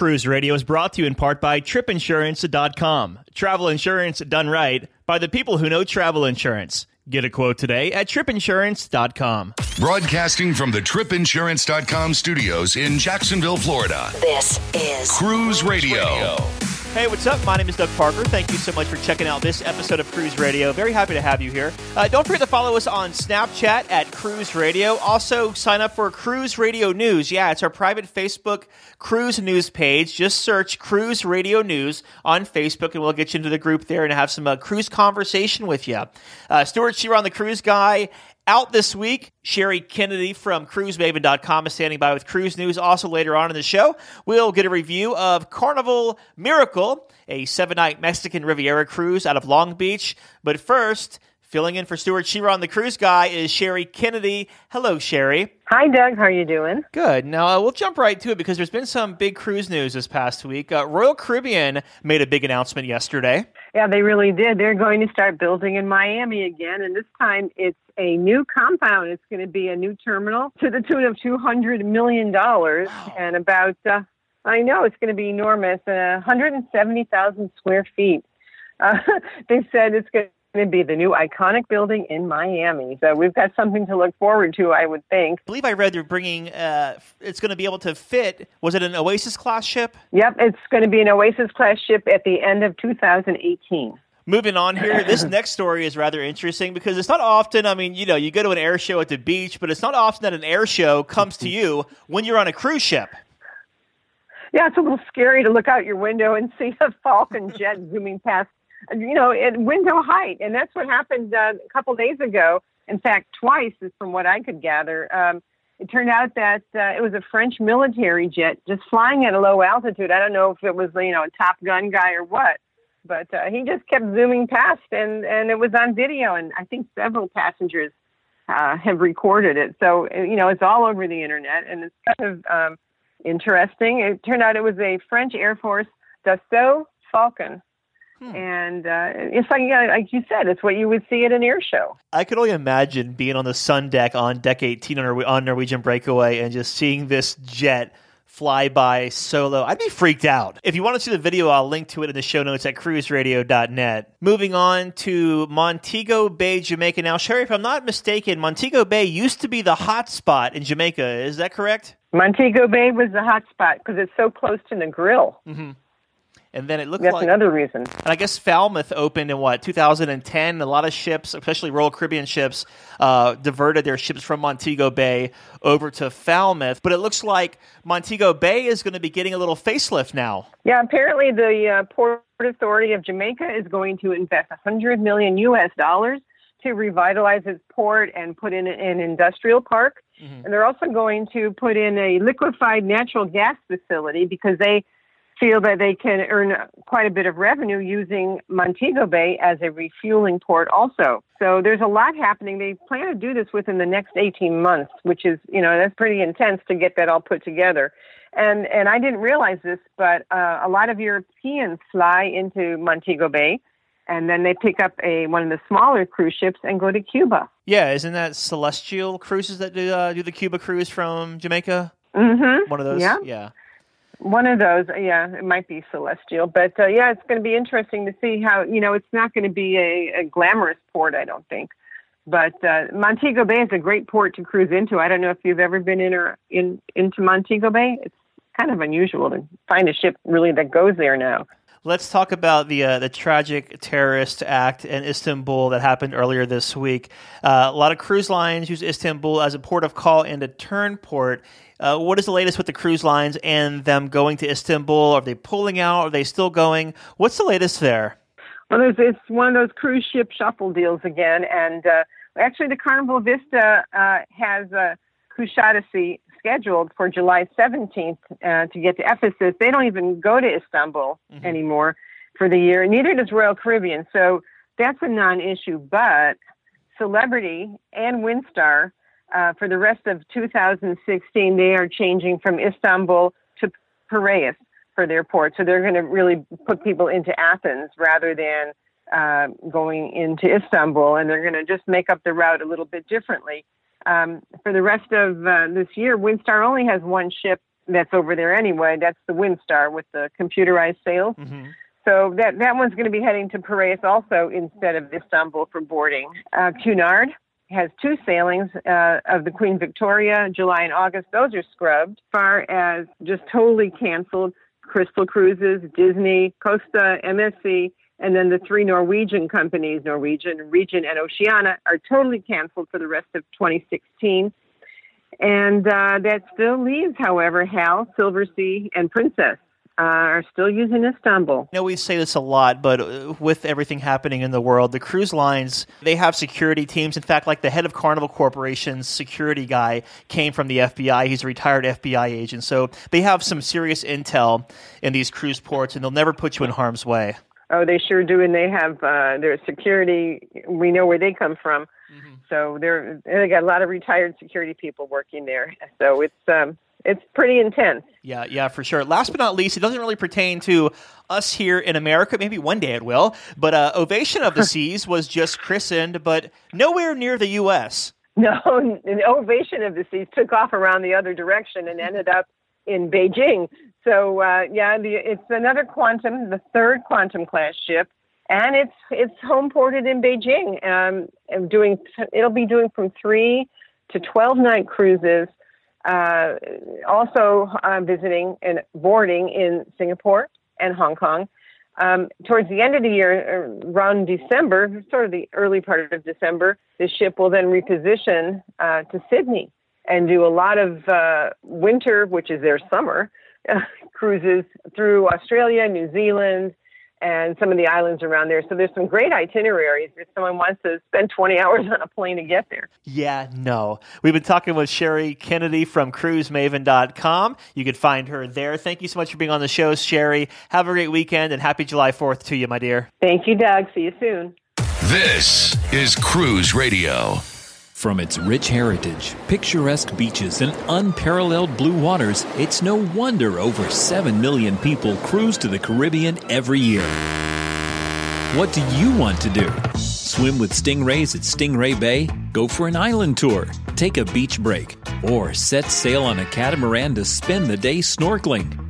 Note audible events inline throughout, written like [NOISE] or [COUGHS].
Cruise Radio is brought to you in part by tripinsurance.com. Travel insurance done right by the people who know travel insurance. Get a quote today at tripinsurance.com. Broadcasting from the tripinsurance.com studios in Jacksonville, Florida. This is Cruise Radio. Hey, what's up? My name is Doug Parker. Thank you so much for checking out this episode of Cruise Radio. Very happy to have you here. Uh, don't forget to follow us on Snapchat at Cruise Radio. Also, sign up for Cruise Radio News. Yeah, it's our private Facebook Cruise News page. Just search Cruise Radio News on Facebook, and we'll get you into the group there and have some uh, cruise conversation with you. Uh, Stewart Chiron, the cruise guy, out this week. Sherry Kennedy from cruisemaven.com is standing by with cruise news. Also, later on in the show, we'll get a review of Carnival Miracle, a seven night Mexican Riviera cruise out of Long Beach. But first, filling in for Stewart Chiron, the cruise guy, is Sherry Kennedy. Hello, Sherry. Hi, Doug. How are you doing? Good. Now, uh, we'll jump right to it because there's been some big cruise news this past week. Uh, Royal Caribbean made a big announcement yesterday. Yeah, they really did. They're going to start building in Miami again, and this time it's a new compound. It's going to be a new terminal to the tune of $200 million and about, uh, I know, it's going to be enormous, uh, 170,000 square feet. Uh, [LAUGHS] they said it's going to be the new iconic building in Miami. So we've got something to look forward to, I would think. I believe I read they're bringing, uh, it's going to be able to fit, was it an Oasis class ship? Yep, it's going to be an Oasis class ship at the end of 2018. Moving on here, this [COUGHS] next story is rather interesting because it's not often, I mean, you know, you go to an air show at the beach, but it's not often that an air show comes to you when you're on a cruise ship. Yeah, it's a little scary to look out your window and [LAUGHS] see a Falcon jet zooming past, you know, at window height. And that's what happened uh, a couple days ago. In fact, twice, is from what I could gather. Um, it turned out that uh, it was a French military jet just flying at a low altitude. I don't know if it was, you know, a Top Gun guy or what, but uh, he just kept zooming past, and and it was on video, and I think several passengers uh, have recorded it. So you know, it's all over the internet, and it's kind of um, interesting. It turned out it was a French Air Force Dassault Falcon. And uh, it's like, yeah, like you said, it's what you would see at an air show. I could only imagine being on the sun deck on deck 18 on, Nor- on Norwegian Breakaway and just seeing this jet fly by solo. I'd be freaked out. If you want to see the video, I'll link to it in the show notes at cruiseradio.net. Moving on to Montego Bay, Jamaica. Now, Sherry, if I'm not mistaken, Montego Bay used to be the hot spot in Jamaica. Is that correct? Montego Bay was the hot spot because it's so close to Negril. And then it looked That's like another reason. And I guess Falmouth opened in what 2010. A lot of ships, especially Royal Caribbean ships, uh, diverted their ships from Montego Bay over to Falmouth. But it looks like Montego Bay is going to be getting a little facelift now. Yeah, apparently the uh, Port Authority of Jamaica is going to invest 100 million U.S. dollars to revitalize its port and put in an industrial park. And they're also going to put in a liquefied natural gas facility because they feel that they can earn quite a bit of revenue using Montego Bay as a refueling port also. So there's a lot happening. They plan to do this within the next 18 months, which is, you know, that's pretty intense to get that all put together. And and I didn't realize this, but uh, a lot of Europeans fly into Montego Bay and then they pick up a one of the smaller cruise ships and go to Cuba. Yeah, isn't that Celestyal Cruises that do, uh, do the Cuba cruise from Jamaica? Mhm. One of those? Yeah. Yeah. One of those, yeah, it might be Celestyal, but uh, yeah, it's going to be interesting to see how you know it's not going to be a, a glamorous port, I don't think. But uh, Montego Bay is a great port to cruise into. I don't know if you've ever been in or in into Montego Bay. It's kind of unusual to find a ship really that goes there now. Let's talk about the uh, the tragic terrorist act in Istanbul that happened earlier this week. Uh, a lot of cruise lines use Istanbul as a port of call and a turn port. Uh, what is the latest with the cruise lines and them going to Istanbul? Are they pulling out? Are they still going? What's the latest there? Well, there's, it's one of those cruise ship shuffle deals again, and uh, actually, the Carnival Vista uh, has a odyssey scheduled for July 17th uh, to get to Ephesus. They don't even go to Istanbul anymore for the year. Neither does Royal Caribbean, so that's a non-issue. But Celebrity and Windstar, uh, for the rest of 2016, they are changing from Istanbul to Piraeus for their port. So they're going to really put people into Athens rather than uh, going into Istanbul, and they're going to just make up the route a little bit differently. Um, for the rest of uh, this year, Windstar only has one ship that's over there anyway. That's the Windstar with the computerized sails. Mm-hmm. So that that one's going to be heading to Piraeus also instead of Istanbul for boarding. Uh, Cunard has two sailings uh, of the Queen Victoria, July and August. Those are scrubbed. Far as just totally canceled, Crystal Cruises, Disney, Costa, MSC, and then the three Norwegian companies, Norwegian, Regent, and Oceania, are totally canceled for the rest of 2016. And uh, that still leaves, however, Hal, Silver Sea, and Princess uh, are still using Istanbul. I know we say this a lot, but uh, with everything happening in the world, the cruise lines, they have security teams. In fact, like the head of Carnival Corporation's security guy came from the FBI. He's a retired FBI agent. So they have some serious intel in these cruise ports, and they'll never put you in harm's way. Oh, they sure do, and they have uh, their security. We know where they come from, Mm-hmm. so they're they got a lot of retired security people working there. So it's um, it's pretty intense. Yeah, yeah, for sure. Last but not least, it doesn't really pertain to us here in America. Maybe one day it will. But uh, Ovation of the [LAUGHS] Seas was just christened, but nowhere near the U.S. No, an ovation of the seas took off around the other direction and ended up in Beijing. So uh, yeah, the, it's another quantum, the third quantum class ship, and it's it's home ported in Beijing. Um, and doing it'll be doing from three to twelve night cruises. Uh, also uh, visiting and boarding in Singapore and Hong Kong. Um, towards the end of the year, uh, around December, sort of the early part of December, the ship will then reposition uh, to Sydney and do a lot of uh, winter, which is their summer, [LAUGHS] cruises through Australia, New Zealand, and some of the islands around there. So there's some great itineraries if someone wants to spend 20 hours on a plane to get there. Yeah, no. We've been talking with Sherry Kennedy from cruisemaven.com. You can find her there. Thank you so much for being on the show, Sherry. Have a great weekend and happy July 4th to you, my dear. Thank you, Doug. See you soon. This is Cruise Radio. From its rich heritage, picturesque beaches, and unparalleled blue waters, it's no wonder over 7 million people cruise to the Caribbean every year. What do you want to do? Swim with stingrays at Stingray Bay? Go for an island tour? Take a beach break? Or set sail on a catamaran to spend the day snorkeling?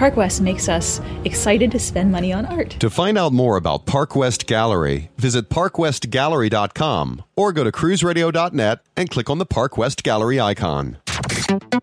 Park West makes us excited to spend money on art. To find out more about Park West Gallery, visit parkwestgallery.com or go to cruiseradio.net and click on the Park West Gallery icon.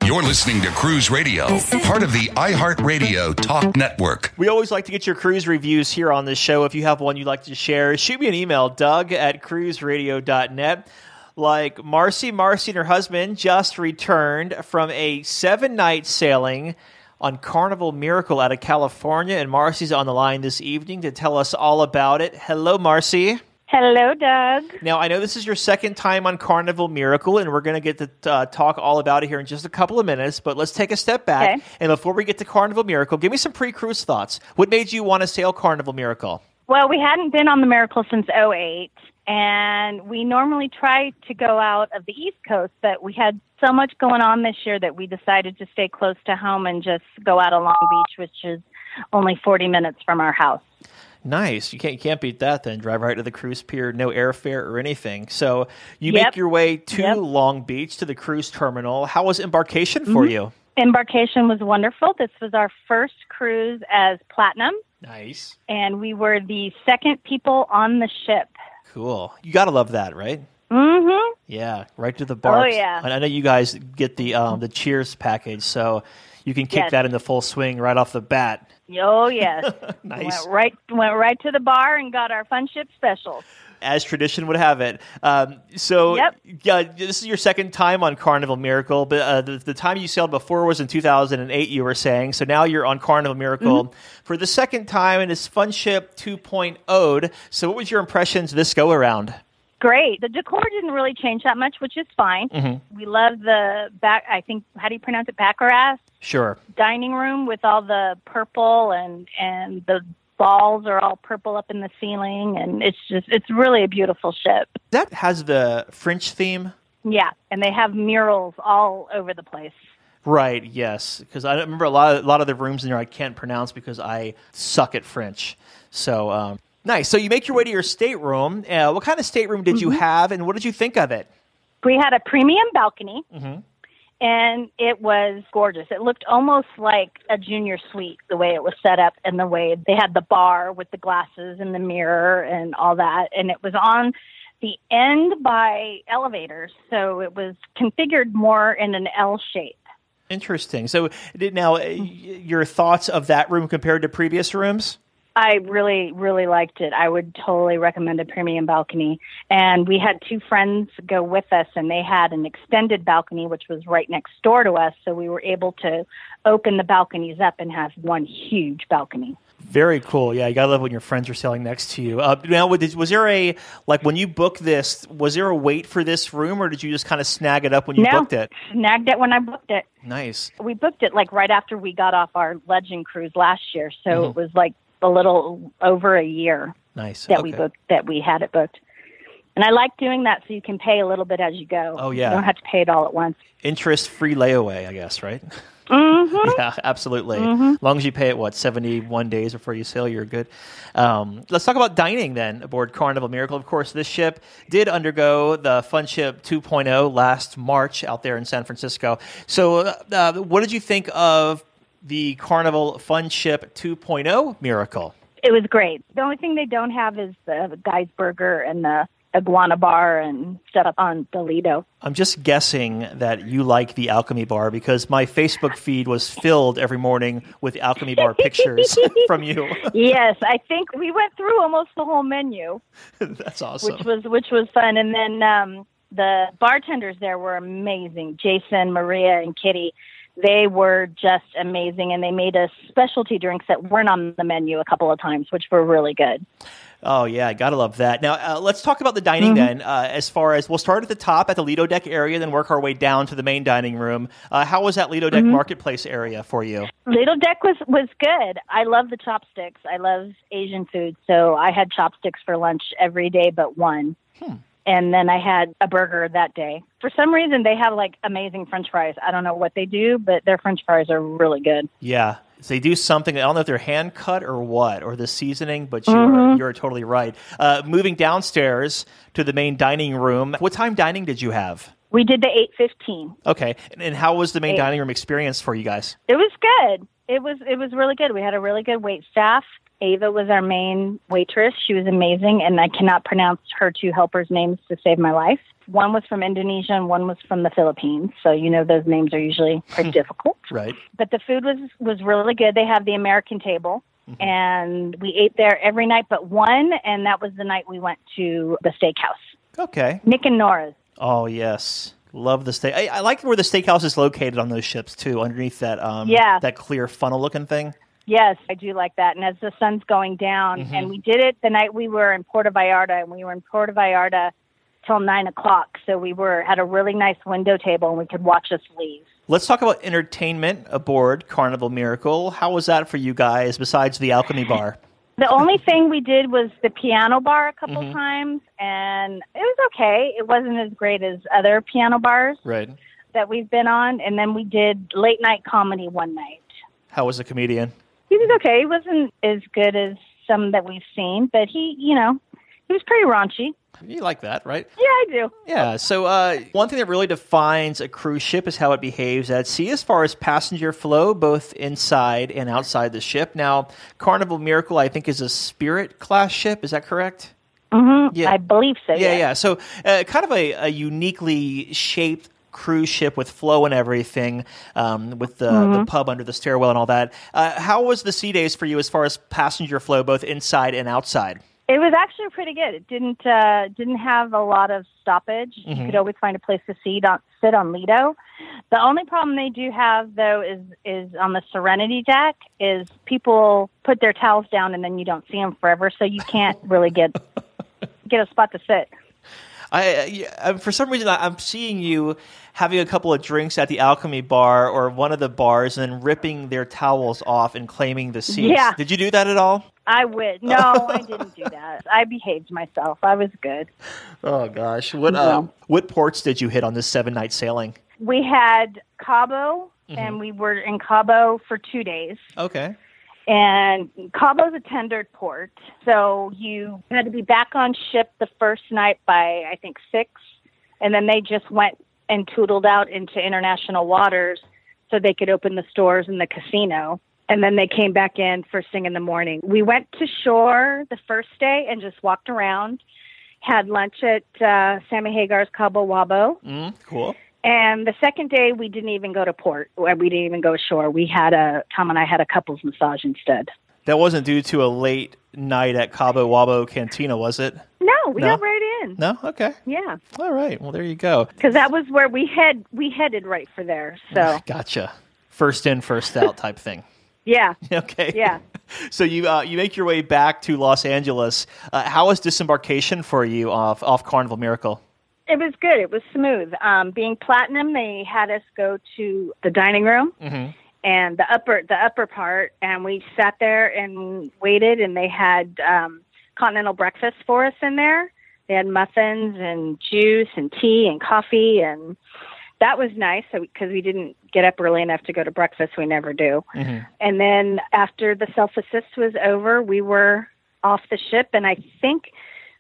You're listening to Cruise Radio, part of the iHeartRadio Talk Network. We always like to get your cruise reviews here on this show. If you have one you'd like to share, shoot me an email, doug at cruiseradio.net. Like Marcy, Marcy and her husband just returned from a seven night sailing on Carnival Miracle out of California, and Marcy's on the line this evening to tell us all about it. Hello, Marcy. Hello, Doug. Now, I know this is your second time on Carnival Miracle, and we're going to get to uh, talk all about it here in just a couple of minutes, but let's take a step back. Okay. And before we get to Carnival Miracle, give me some pre cruise thoughts. What made you want to sail Carnival Miracle? Well, we hadn't been on the Miracle since 08, and we normally try to go out of the East Coast, but we had so much going on this year that we decided to stay close to home and just go out of Long Beach, which is only 40 minutes from our house. Nice. You can't, you can't beat that then. Drive right to the cruise pier, no airfare or anything. So you Yep. make your way to Yep. Long Beach to the cruise terminal. How was embarkation for Mhm. you? Embarkation was wonderful. This was our first cruise as Platinum, Nice. and we were the second people on the ship. Cool. You got to love that, right? Mm-hmm. Yeah, right to the bar. yeah. And I know you guys get the um, the Cheers package, so you can kick Yes. that into full swing right off the bat. Oh yes, [LAUGHS] Nice. went right went right to the bar and got our fun ship specials. as tradition would have it. Um, so, Yep. yeah, this is your second time on Carnival Miracle, but uh, the, the time you sailed before was in 2008, you were saying. So now you're on Carnival Miracle Mm-hmm. for the second time in this Fun Ship 2.0. So, what was your impressions this go around? Great. The decor didn't really change that much, which is fine. Mm-hmm. We love the back. I think how do you pronounce it? Baccarat Sure. dining room with all the purple and and the balls are all purple up in the ceiling, and it's just it's really a beautiful ship. That has the French theme. Yeah, and they have murals all over the place. Right. Yes, because I remember a lot of a lot of the rooms in there I can't pronounce because I suck at French. So um, nice. So you make your way to your stateroom. Uh, what kind of stateroom did you have, and what did you think of it? We had a premium balcony, and it was gorgeous. It looked almost like a junior suite the way it was set up and the way they had the bar with the glasses and the mirror and all that. And it was on the end by elevators, so it was configured more in an L shape. Interesting. So now, your thoughts of that room compared to previous rooms? I really, really liked it. I would totally recommend a premium balcony. And we had two friends go with us, and they had an extended balcony, which was right next door to us. So we were able to open the balconies up and have one huge balcony. Very cool. Yeah, you gotta love when your friends are sailing next to you. Uh, now, was was there a like when you booked this? Was there a wait for this room, or did you just kind of snag it up when you no, booked it? snagged it when I booked it. Nice. We booked it like right after we got off our Legend cruise last year. So it was like a little over a year Nice. that we booked that we had it booked. And I like doing that so you can pay a little bit as you go. Oh, yeah. You don't have to pay it all at once. Interest free layaway, I guess, right? Mm-hmm. [LAUGHS] Yeah, absolutely. As long as you pay it, what, 71 days before you sail, you're good. Um, let's talk about dining then aboard Carnival Miracle. Of course, this ship did undergo the Fun Ship 2.0 last March out there in San Francisco. So, uh, uh, what did you think of the Carnival Fun Ship 2.0 Miracle? It was great. The only thing they don't have is the guy's burger and the iguana bar and stuff on the Lido. I'm just guessing that you like the Alchemy Bar because my Facebook feed was filled every morning with Alchemy Bar pictures [LAUGHS] from you. yes, I think we went through almost the whole menu, [LAUGHS] That's awesome. which was which was fun. And then um, the bartenders there were amazing. Jason, Maria, and Kitty. They were just amazing, and they made us specialty drinks that weren't on the menu a couple of times, which were really good. Oh yeah, I gotta love that. Now uh, let's talk about the dining then. Uh, as far as we'll start at the top at the Lido Deck area, then work our way down to the main dining room. Uh, how was that Lido Deck Marketplace area for you? lido Deck was was good. I love the chopsticks. I love Asian food, so I had chopsticks for lunch every day but one. And then I had a burger that day. For some reason, they have like amazing French fries. I don't know what they do, but their French fries are really good. Yeah, so they do something. I don't know if they're hand cut or what, or the seasoning, but you're you're totally right. Uh, moving downstairs to the main dining room. What time dining did you have? We did the eight fifteen. Okay, and, and how was the main Eight. dining room experience for you guys? It was good. It was it was really good. We had a really good wait staff. Ava was our main waitress. She was amazing, and I cannot pronounce her two helpers' names to save my life. One was from Indonesia and one was from the Philippines. So you know those names are usually [LAUGHS] pretty difficult. Right. But the food was was really good. They have the American table, and we ate there every night but one, and that was the night we went to the steakhouse, Okay. Nick and Nora's. Oh yes, love the steak. I, I like where the steakhouse is located on those ships too, underneath that um Yeah. that clear funnel looking thing. Yes, I do like that. And as the sun's going down, mm-hmm. and we did it the night we were in Puerto Vallarta, and we were in Puerto Vallarta till nine o'clock. So we were at a really nice window table, and we could watch us leave. Let's talk about entertainment aboard Carnival Miracle. How was that for you guys besides the Alchemy Bar? The only thing we did was the piano bar a couple mm-hmm. times, and it was okay. It wasn't as great as other piano bars Right. that we've been on. And then we did late night comedy one night. How was the comedian? He was okay. He wasn't as good as some that we've seen, but he, you know, he was pretty raunchy. You like that, right? Yeah, I do. Yeah. So uh, one thing that really defines a cruise ship is how it behaves at sea, as far as passenger flow, both inside and outside the ship. Now, Carnival Miracle, I think, is a Spirit class ship. Is that correct? Mm-hmm. Yeah. I believe so. Yeah, yes. yeah. So, uh, kind of a, a uniquely shaped cruise ship with flow and everything, um, with the, Mm-hmm. the pub under the stairwell and all that. Uh, how was the sea days for you as far as passenger flow, both inside and outside? It was actually pretty good. It didn't uh, didn't have a lot of stoppage. You Mhm. could always find a place to sit on sit on Lido. The only problem they do have though is is on the Serenity deck is people put their towels down and then you don't see them forever, so you can't really get [LAUGHS] get a spot to sit. I, uh, for some reason I- I'm seeing you having a couple of drinks at the Alchemy Bar or one of the bars, and then ripping their towels off and claiming the seats. Yeah. Did you do that at all? I would no, [LAUGHS] I didn't do that. I behaved myself. I was good. Oh gosh, what uh, what ports did you hit on this seven night sailing? We had Cabo, Mhm. and we were in Cabo for two days. Okay. And Cabo's a tender port, so you had to be back on ship the first night by I think six, and then they just went and tootled out into international waters so they could open the stores and the casino. And then they came back in first thing in the morning. We went to shore the first day and just walked around, had lunch at uh, Sammy Hagar's Cabo Wabo. Mm, cool. And the second day, we didn't even go to port. We didn't even go ashore. We had a Tom and I had a couples massage instead. That wasn't due to a late night at Cabo Wabo Cantina, was it? No, we No? got right in. No. Okay. Yeah, All right. Well, there you go. because that was where we head. We headed right for there. So [LAUGHS] Gotcha. First in, first out type thing. [LAUGHS] yeah, [LAUGHS] Okay. yeah. So you uh, you make your way back to Los Angeles. Uh, how was disembarkation for you off off Carnival Miracle? It was good. It was smooth. Um, being platinum, they had us go to the dining room Mm-hmm. and the upper the upper part, and we sat there and waited. And they had um, continental breakfast for us in there. They had muffins and juice and tea and coffee, and that was nice because we didn't get up early enough to go to breakfast. We never do. Mm-hmm. And then after the self assist was over, we were off the ship, and I think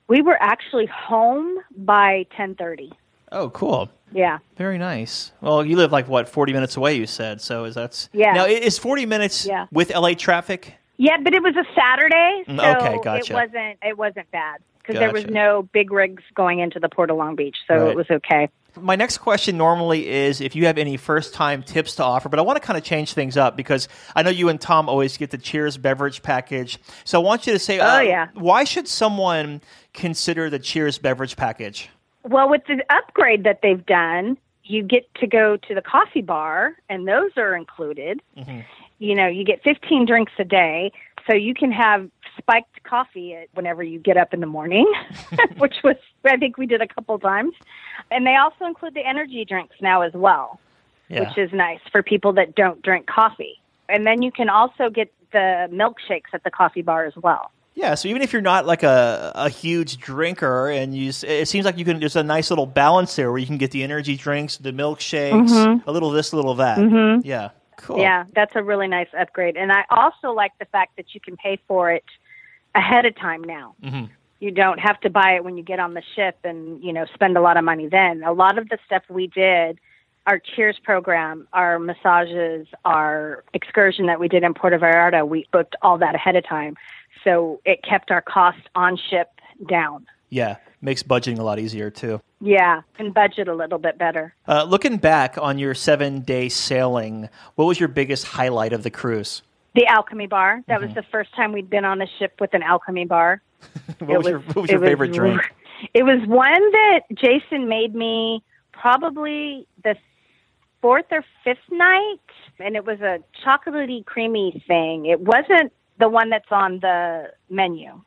we were actually home by ten thirty. Oh, cool. Yeah. Very nice. Well, you live like what forty minutes away. You said so. Is that's Yeah. Now is forty minutes Yeah. with LA traffic? Yeah, but it was a Saturday, Mm, so okay, gotcha. it wasn't it wasn't bad because there was no big rigs going into the Port of Long Beach, so Right. it was okay. My next question normally is if you have any first time tips to offer, but I want to kind of change things up because I know you and Tom always get the Cheers beverage package. So I want you to say, Oh, uh, yeah. why should someone consider the Cheers beverage package? Well, with the upgrade that they've done, you get to go to the coffee bar, and those are included. Mhm. You know, you get 15 drinks a day, so you can have spiked coffee at whenever you get up in the morning, [LAUGHS] [LAUGHS] which was I think we did a couple times. And they also include the energy drinks now as well. Yeah. which is nice for people that don't drink coffee. And then you can also get the milkshakes at the coffee bar as well. Yeah, so even if you're not like a, a huge drinker, and you, it seems like you can. There's a nice little balance there where you can get the energy drinks, the milkshakes, Mhm. a little this, a little that. Mhm. Yeah, cool. Yeah, that's a really nice upgrade. And I also like the fact that you can pay for it ahead of time now. hmm You don't have to buy it when you get on the ship and, you know, spend a lot of money then. A lot of the stuff we did, our Cheers program, our massages, our excursion that we did in Puerto Vallarta, we booked all that ahead of time. So it kept our cost on ship down. Yeah, makes budgeting a lot easier too. Yeah, and budget a little bit better. Uh, looking back on your seven day sailing, what was your biggest highlight of the cruise? The Alchemy Bar. That Mm-hmm. was the first time we'd been on a ship with an Alchemy Bar. [LAUGHS] What was, your, what was your favorite drink? [LAUGHS] It was one that Jason made me probably the fourth or fifth night, and it was a chocolatey, creamy thing. It wasn't the one that's on the menu.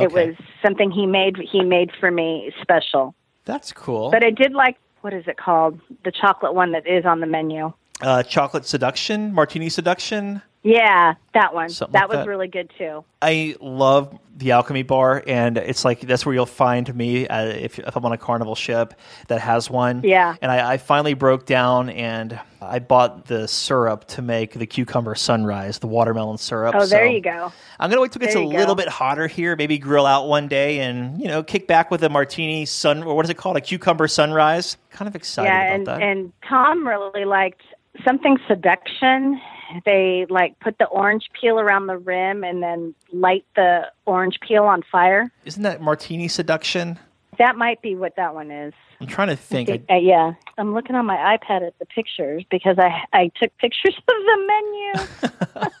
It was something he made. He made for me special. That's cool. But I did like what is it called? The chocolate one that is on the menu. Uh, chocolate seduction, martini seduction. Yeah, that one. Something that like was that. really good too. I love the Alchemy Bar, and it's like that's where you'll find me uh, if, if I'm on a carnival ship that has one. Yeah. And I, I finally broke down and I bought the syrup to make the cucumber sunrise, the watermelon syrup. Oh, there So you go. I'm gonna wait till it gets a you little bit hotter here. Maybe grill out one day and you know kick back with a martini sun or what is it called? A cucumber sunrise. Kind of excited yeah, about that. and Tom really liked something seduction. They like put the orange peel around the rim and then light the orange peel on fire. Isn't that martini seduction? That might be what that one is. I'm trying to think. I- Uh, yeah, I'm looking on my iPad at the pictures because I I took pictures [LAUGHS] of the menu. [LAUGHS]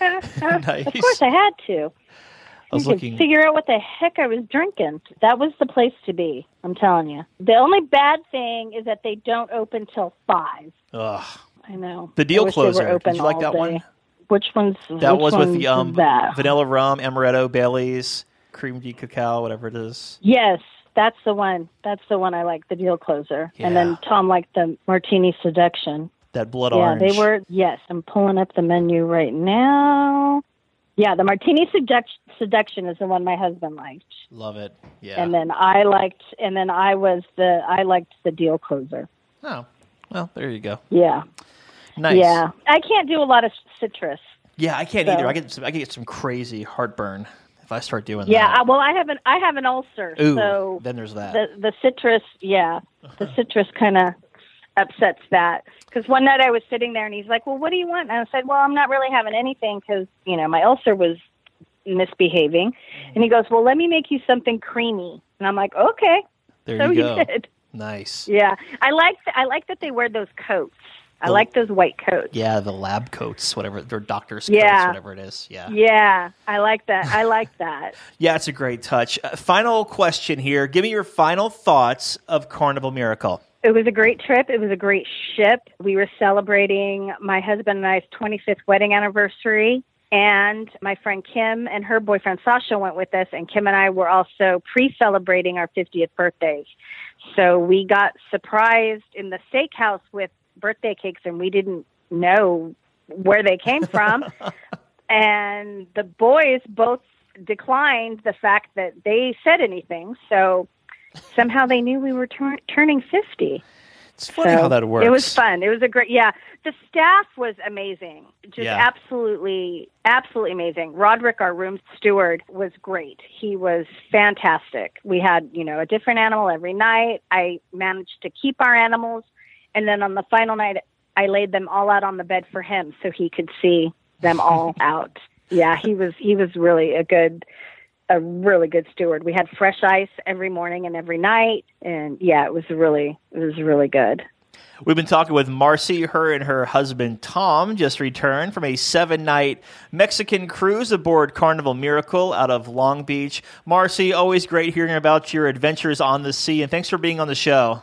Nice. Of course, I had to. I was you looking. figure out what the heck I was drinking. That was the place to be. I'm telling you. The only bad thing is that they don't open till five. Ugh. I know. The deal closer. Did you like that day. one? Which one's That which was with the um, vanilla rum, amaretto, Bailey's, crème de cacao, whatever it is. Yes, that's the one. That's the one I like. The deal closer. And then Tom liked the martini seduction. That blood yeah, orange. they were. Yes, I'm pulling up the menu right now. Yeah, the martini seduction, seduction is the one my husband liked, Love it. Yeah. and then I liked, and then I was the I liked the deal closer. oh, well, there you go. Yeah, Nice. yeah. I can't do a lot of citrus. Yeah, I can't So- either. I get some, I get some crazy heartburn if I start doing Yeah, that. Yeah, well, I have an I have an ulcer, Ooh, so then there's that. the the citrus, yeah, the uh-huh. citrus kind of upsets that. Because one night I was sitting there and he's like, "Well, what do you want?" And I said, "Well, I'm not really having anything because you know my ulcer was misbehaving." And he goes, "Well, let me make you something creamy." And I'm like, "Okay." there so you he go. did. Nice. Yeah, I like I like that they wear those coats. I The- like those white coats. Yeah, the lab coats, whatever, their doctor's Yeah. coats, whatever it is. Yeah. Yeah, I like that. I like [LAUGHS] that. Yeah, it's a great touch. Uh, final question here. Give me your final thoughts of Carnival Miracle. It was a great trip. It was a great ship. We were celebrating my husband and I's 25th wedding anniversary. And my friend Kim and her boyfriend Sasha went with us, and Kim and I were also pre celebrating our 50th birthdays. So we got surprised in the steakhouse with birthday cakes, and we didn't know where they came from. [LAUGHS] and the boys both declined the fact that they said anything. So somehow they knew we were tur- turning 50. It's funny So how that works. It was fun. It was a great, yeah. The staff was amazing. Just Yeah. absolutely, absolutely amazing. Roderick, our room steward, was great. He was fantastic. We had, you know, a different animal every night. I managed to keep our animals. And then on the final night, I laid them all out on the bed for him so he could see them all [LAUGHS] out. Yeah, he was, he was really a good, a really good steward. We had fresh ice every morning and every night, and yeah, it was really it was really good. We've been talking with Marcy. Her and her husband Tom just returned from a seven night Mexican cruise aboard Carnival Miracle out of Long Beach. Marcy, always great hearing about your adventures on the sea, and thanks for being on the show.